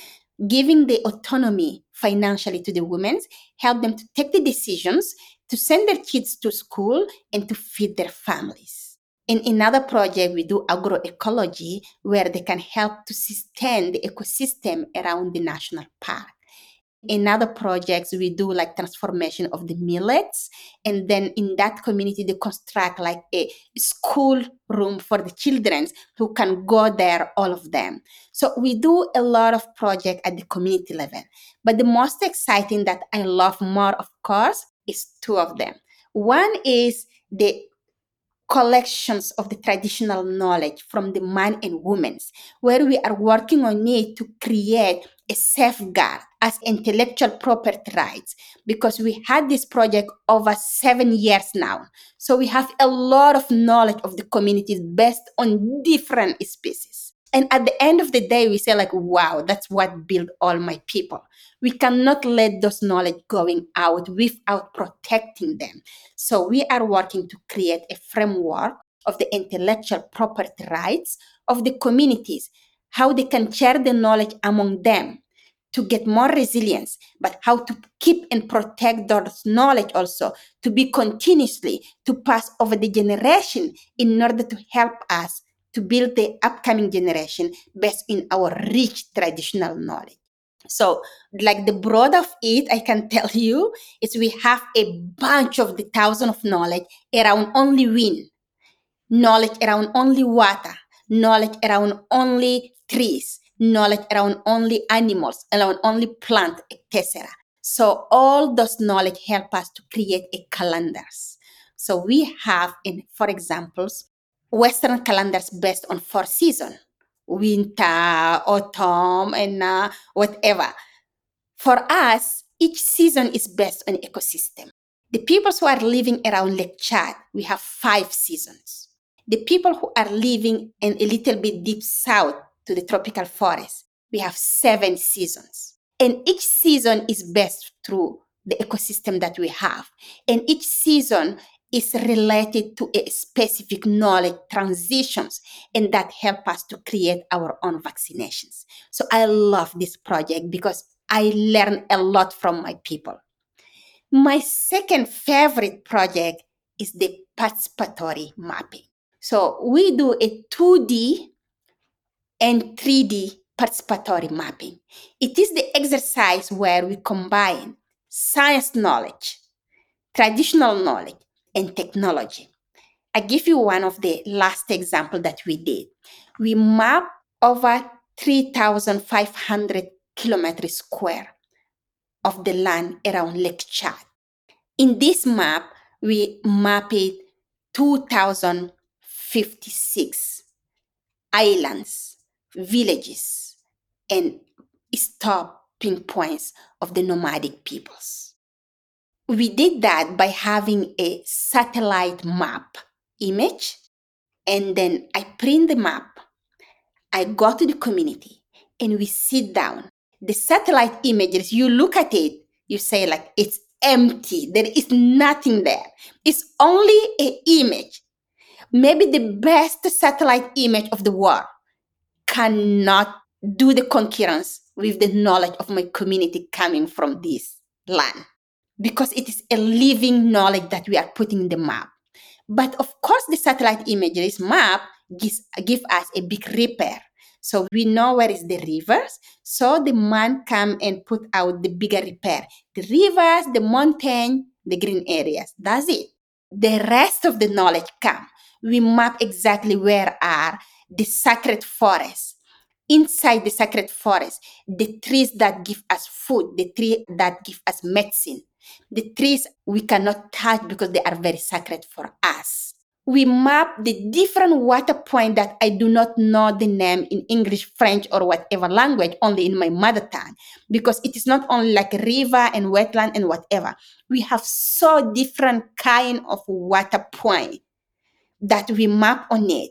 giving the autonomy financially to the women, help them to take the decisions to send their kids to school and to feed their families. In another project, we do agroecology where they can help to sustain the ecosystem around the national park. In other projects, we do like transformation of the millets. And then in that community, they construct like a school room for the children who can go there, all of them. So we do a lot of project at the community level. But the most exciting that I love more, of course, is two of them. One is the collections of the traditional knowledge from the man and women's, where we are working on it to create a safeguard as intellectual property rights because we had this project over seven years now. So we have a lot of knowledge of the communities based on different species. And at the end of the day, we say like, wow, that's what built all my people. We cannot let those knowledge going out without protecting them. So we are working to create a framework of the intellectual property rights of the communities, how they can share the knowledge among them to get more resilience, but how to keep and protect those knowledge also to be continuously to pass over the generation in order to help us to build the upcoming generation based in our rich traditional knowledge. So, like the broad of it, I can [laughs] tell you is we have a bunch of the thousand of knowledge around only wind, knowledge around only water, knowledge around only trees, knowledge around only animals, around only plant, etc. So all those knowledge help us to create a calendars. So we have in, for examples, Western calendars based on four seasons winter, autumn, and uh, whatever. For us, each season is based on ecosystem. The people who are living around Lake Chad, we have five seasons. The people who are living in a little bit deep south to the tropical forest, we have seven seasons. And each season is best through the ecosystem that we have. And each season is related to a specific knowledge transitions and that help us to create our own vaccinations. So I love this project because I learn a lot from my people. My second favorite project is the participatory mapping. So we do a 2D and 3D participatory mapping. It is the exercise where we combine science knowledge, traditional knowledge, and technology. I give you one of the last example that we did. We map over 3,500 kilometers square of the land around Lake Chad. In this map, we mapped 2,056 islands, villages, and stopping points of the nomadic peoples. We did that by having a satellite map image, and then I print the map. I go to the community and we sit down. The satellite images, you look at it, you say like it's empty. There is nothing there. It's only an image. Maybe the best satellite image of the world cannot do the concurrence with the knowledge of my community coming from this land because it is a living knowledge that we are putting in the map. But of course, the satellite imagery map gives give us a big repair. So we know where is the rivers. So the man come and put out the bigger repair. The rivers, the mountain, the green areas. That's it. The rest of the knowledge come. We map exactly where are the sacred forests inside the sacred forest, the trees that give us food, the tree that give us medicine, the trees we cannot touch because they are very sacred for us. We map the different water point that I do not know the name in English, French, or whatever language, only in my mother tongue, because it is not only like river and wetland and whatever. We have so different kind of water point that we map on it.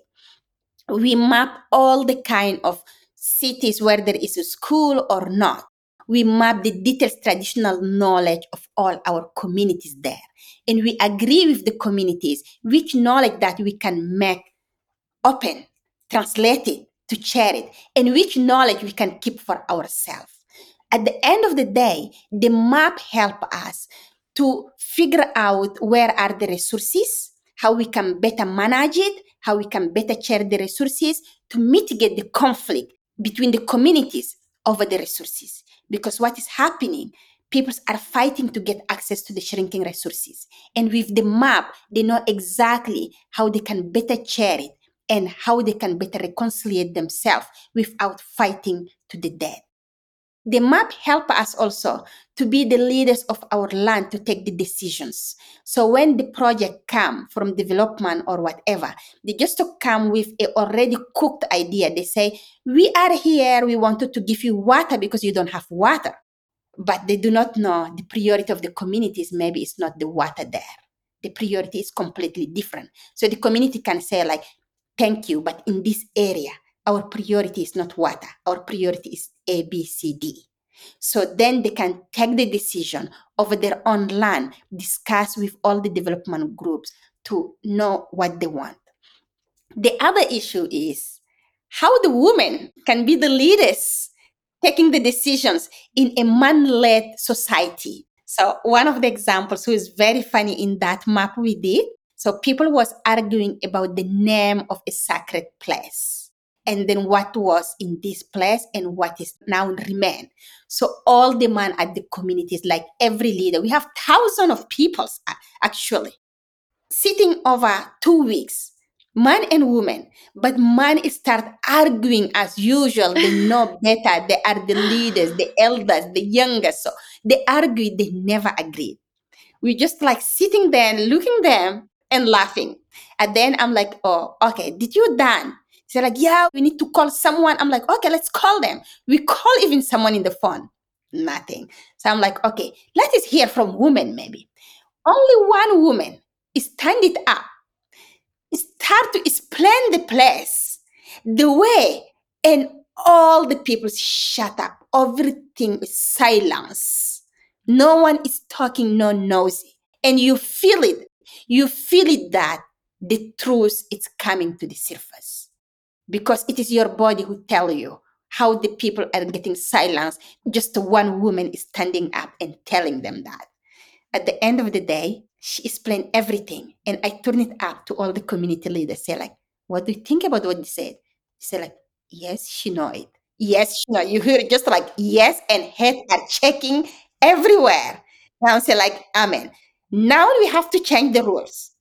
We map all the kind of cities where there is a school or not. We map the detailed traditional knowledge of all our communities there. And we agree with the communities which knowledge that we can make open, translate it, to share it, and which knowledge we can keep for ourselves. At the end of the day, the map help us to figure out where are the resources, how we can better manage it, how we can better share the resources to mitigate the conflict between the communities over the resources. Because what is happening, people are fighting to get access to the shrinking resources. And with the map, they know exactly how they can better share it and how they can better reconcile themselves without fighting to the death. The map help us also to be the leaders of our land to take the decisions. So when the project come from development or whatever, they just come with a already cooked idea. They say, we are here, we wanted to give you water because you don't have water. But they do not know the priority of the communities, maybe it's not the water there. The priority is completely different. So the community can say like, thank you, but in this area, our priority is not water. Our priority is A, B, C, D. So then they can take the decision over their own land, discuss with all the development groups to know what they want. The other issue is how the women can be the leaders taking the decisions in a man-led society. So one of the examples who is very funny in that map we did. So people was arguing about the name of a sacred place and then what was in this place and what is now remain. So all the man at the communities, like every leader, we have thousands of people actually sitting over two weeks, man and woman. But man start arguing as usual. They [laughs] know better. They are the leaders, the elders, the youngest. So they argue. They never agreed. We just like sitting there and looking them and laughing. And then I'm like, oh, okay, did you done? They're like, yeah, we need to call someone. I'm like, okay, let's call them. We call even someone in the phone. Nothing. So I'm like, okay, let us hear from women maybe. Only one woman is stand it up, start to explain the place, the way, and all the people shut up. Everything is silence. No one is talking, no nosy. And you feel it. You feel it that the truth is coming to the surface. Because it is your body who tell you how the people are getting silenced. Just one woman is standing up and telling them that. At the end of the day, she explained everything. And I turned it up to all the community leaders. Say like, what do you think about what you said? Said like, yes, she know it. Yes, she know. You hear it just like yes, and heads are checking everywhere. Now say like, amen. Now we have to change the rules.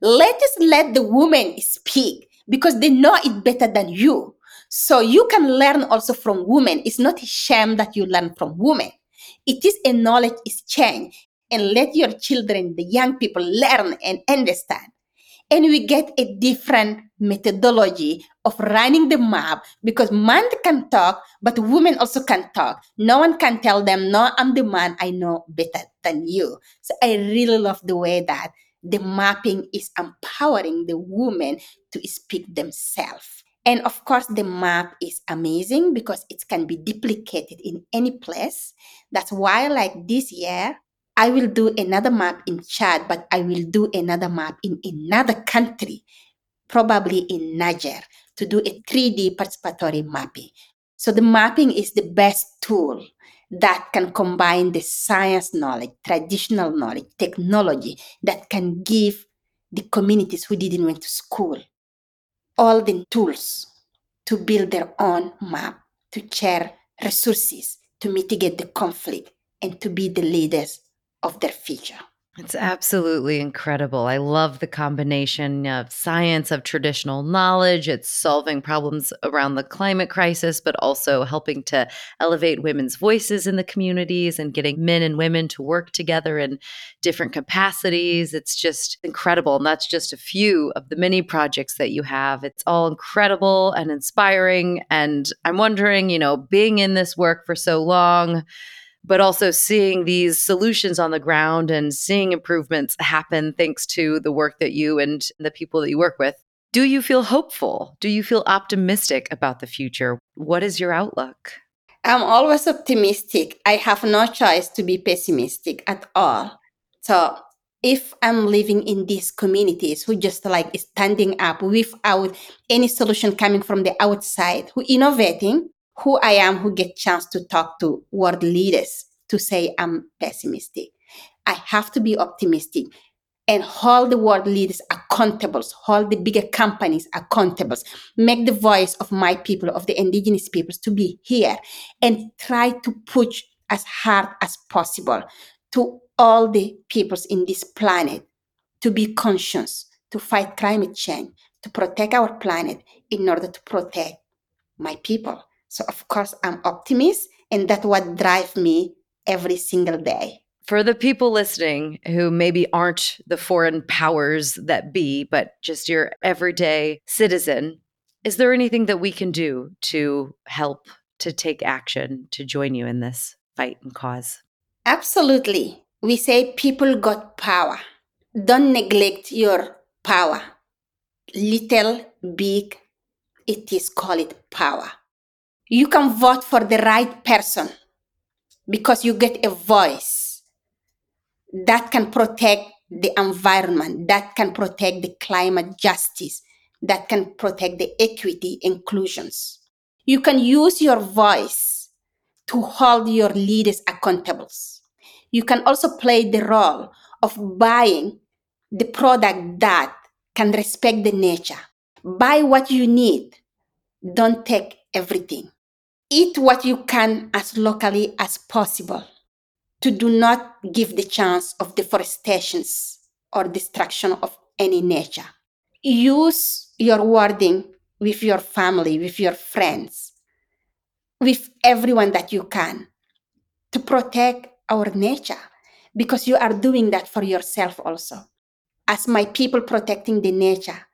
Let us let the woman speak because they know it better than you. So you can learn also from women. It's not a shame that you learn from women. It is a knowledge exchange. And let your children, the young people, learn and understand and we get a different methodology of running the map because man can talk but women also can talk no one can tell them no i'm the man i know better than you so i really love the way that the mapping is empowering the women to speak themselves and of course the map is amazing because it can be duplicated in any place that's why like this year I will do another map in Chad, but I will do another map in another country, probably in Niger, to do a 3D participatory mapping. So the mapping is the best tool that can combine the science knowledge, traditional knowledge, technology that can give the communities who didn't went to school all the tools to build their own map, to share resources, to mitigate the conflict, and to be the leaders of their future. It's absolutely incredible. I love the combination of science, of traditional knowledge. It's solving problems around the climate crisis, but also helping to elevate women's voices in the communities and getting men and women to work together in different capacities. It's just incredible. And that's just a few of the many projects that you have. It's all incredible and inspiring. And I'm wondering, you know, being in this work for so long, but also seeing these solutions on the ground and seeing improvements happen thanks to the work that you and the people that you work with. Do you feel hopeful? Do you feel optimistic about the future? What is your outlook? I'm always optimistic. I have no choice to be pessimistic at all. So, if I'm living in these communities who just like standing up without any solution coming from the outside, who innovating, who I am who get chance to talk to world leaders to say I'm pessimistic. I have to be optimistic and hold the world leaders accountable, hold the bigger companies accountable, make the voice of my people, of the indigenous peoples to be here and try to push as hard as possible to all the peoples in this planet to be conscious, to fight climate change, to protect our planet in order to protect my people. So of course I'm optimist and that's what drives me every single day. For the people listening who maybe aren't the foreign powers that be, but just your everyday citizen, is there anything that we can do to help, to take action, to join you in this fight and cause? Absolutely. We say people got power. Don't neglect your power. Little, big, it is called power you can vote for the right person because you get a voice that can protect the environment, that can protect the climate justice, that can protect the equity inclusions. You can use your voice to hold your leaders accountable. You can also play the role of buying the product that can respect the nature. Buy what you need. Don't take everything eat what you can as locally as possible to do not give the chance of deforestations or destruction of any nature. Use your wording with your family, with your friends, with everyone that you can to protect our nature because you are doing that for yourself also. As my people protecting the nature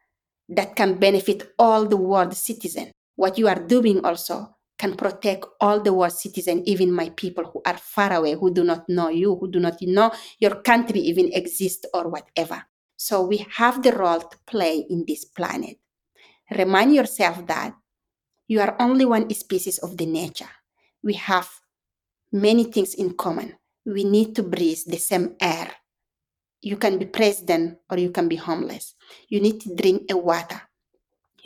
that can benefit all the world citizens, what you are doing also can protect all the world citizens, even my people who are far away, who do not know you, who do not know your country even exists or whatever. So we have the role to play in this planet. Remind yourself that You are only one species of the nature. We have many things in common. We need to breathe the same air. You can be president or you can be homeless. You need to drink a water.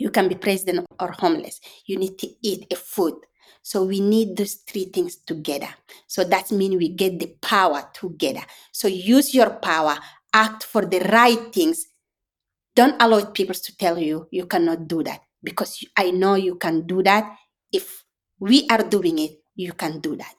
You can be president or homeless. You need to eat a food. So we need those three things together. So that means we get the power together. So use your power, act for the right things. Don't allow people to tell you you cannot do that because I know you can do that. If we are doing it, you can do that.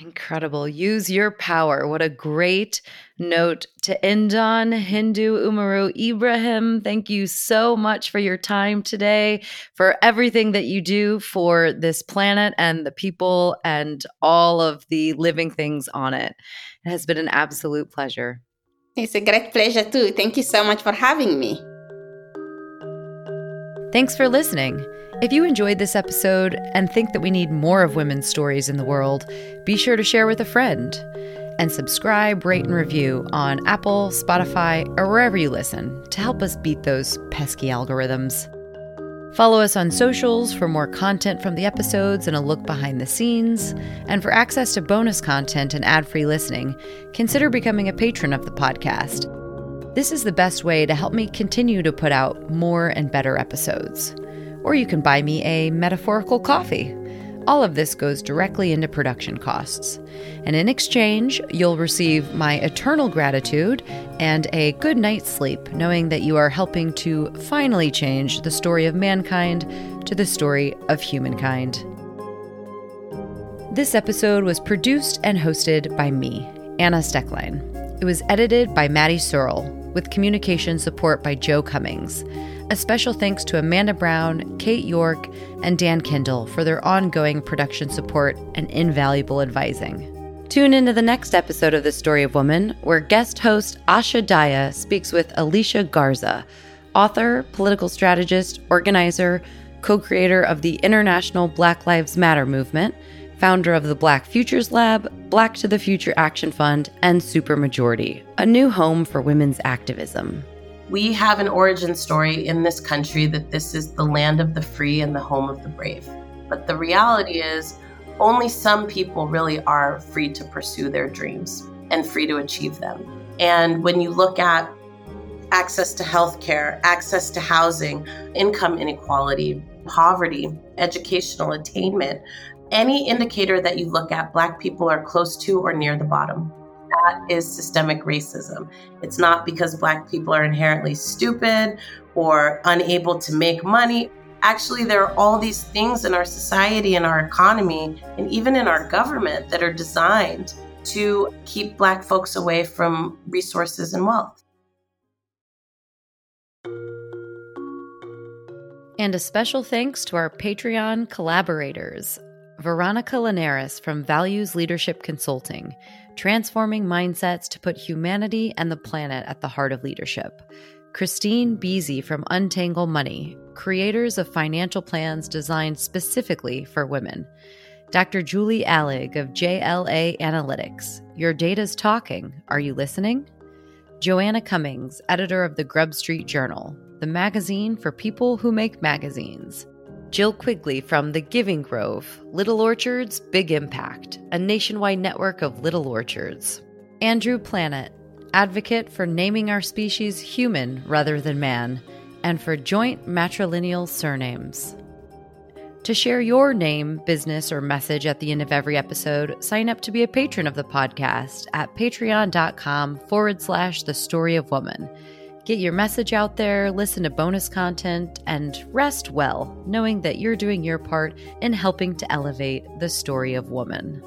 Incredible. Use your power. What a great note to end on. Hindou Oumarou Ibrahim, thank you so much for your time today, for everything that you do for this planet and the people and all of the living things on it. It has been an absolute pleasure. It's a great pleasure, too. Thank you so much for having me. Thanks for listening. If you enjoyed this episode and think that we need more of women's stories in the world, be sure to share with a friend. And subscribe, rate, and review on Apple, Spotify, or wherever you listen to help us beat those pesky algorithms. Follow us on socials for more content from the episodes and a look behind the scenes. And for access to bonus content and ad free listening, consider becoming a patron of the podcast. This is the best way to help me continue to put out more and better episodes or you can buy me a metaphorical coffee. All of this goes directly into production costs. And in exchange, you'll receive my eternal gratitude and a good night's sleep, knowing that you are helping to finally change the story of mankind to the story of humankind. This episode was produced and hosted by me, Anna Steckline. It was edited by Maddie Searle, with communication support by Joe Cummings. A special thanks to Amanda Brown, Kate York, and Dan Kindle for their ongoing production support and invaluable advising. Tune into the next episode of The Story of Woman, where guest host Asha Daya speaks with Alicia Garza, author, political strategist, organizer, co creator of the International Black Lives Matter movement, founder of the Black Futures Lab, Black to the Future Action Fund, and Supermajority, a new home for women's activism. We have an origin story in this country that this is the land of the free and the home of the brave. But the reality is, only some people really are free to pursue their dreams and free to achieve them. And when you look at access to healthcare, access to housing, income inequality, poverty, educational attainment, any indicator that you look at, Black people are close to or near the bottom that is systemic racism. It's not because Black people are inherently stupid or unable to make money. Actually, there are all these things in our society and our economy, and even in our government, that are designed to keep Black folks away from resources and wealth. And a special thanks to our Patreon collaborators Veronica Linares from Values Leadership Consulting, transforming mindsets to put humanity and the planet at the heart of leadership. Christine Beasy from Untangle Money, creators of financial plans designed specifically for women. Dr. Julie Allig of JLA Analytics, your data's talking. Are you listening? Joanna Cummings, editor of the Grub Street Journal, the magazine for people who make magazines. Jill Quigley from The Giving Grove, Little Orchards, Big Impact, a nationwide network of little orchards. Andrew Planet, advocate for naming our species human rather than man, and for joint matrilineal surnames. To share your name, business, or message at the end of every episode, sign up to be a patron of the podcast at patreon.com forward slash the story of woman. Get your message out there, listen to bonus content, and rest well, knowing that you're doing your part in helping to elevate the story of woman.